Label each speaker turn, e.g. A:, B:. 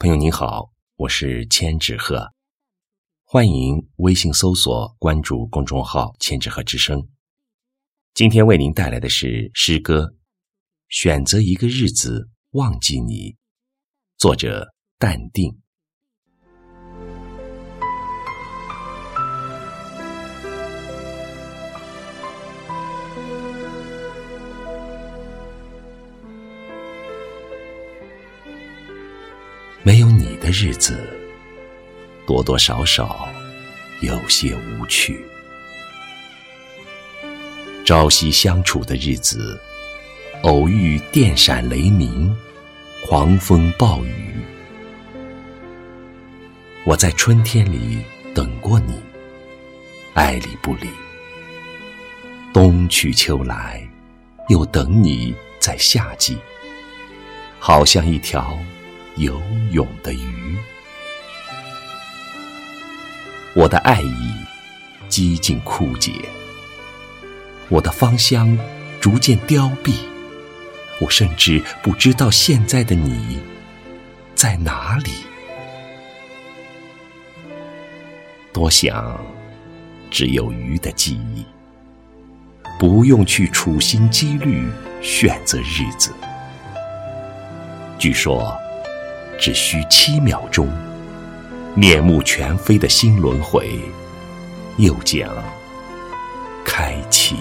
A: 朋友你好，我是千纸鹤，欢迎微信搜索关注公众号“千纸鹤之声”。今天为您带来的是诗歌《选择一个日子忘记你》，作者淡定。没有你的日子，多多少少有些无趣。朝夕相处的日子，偶遇电闪雷鸣、狂风暴雨。我在春天里等过你，爱理不理；冬去秋来，又等你在夏季，好像一条。游泳的鱼，我的爱意几近枯竭，我的芳香逐渐凋敝，我甚至不知道现在的你在哪里。多想只有鱼的记忆，不用去处心积虑选择日子。据说。只需七秒钟，面目全非的新轮回又将开启。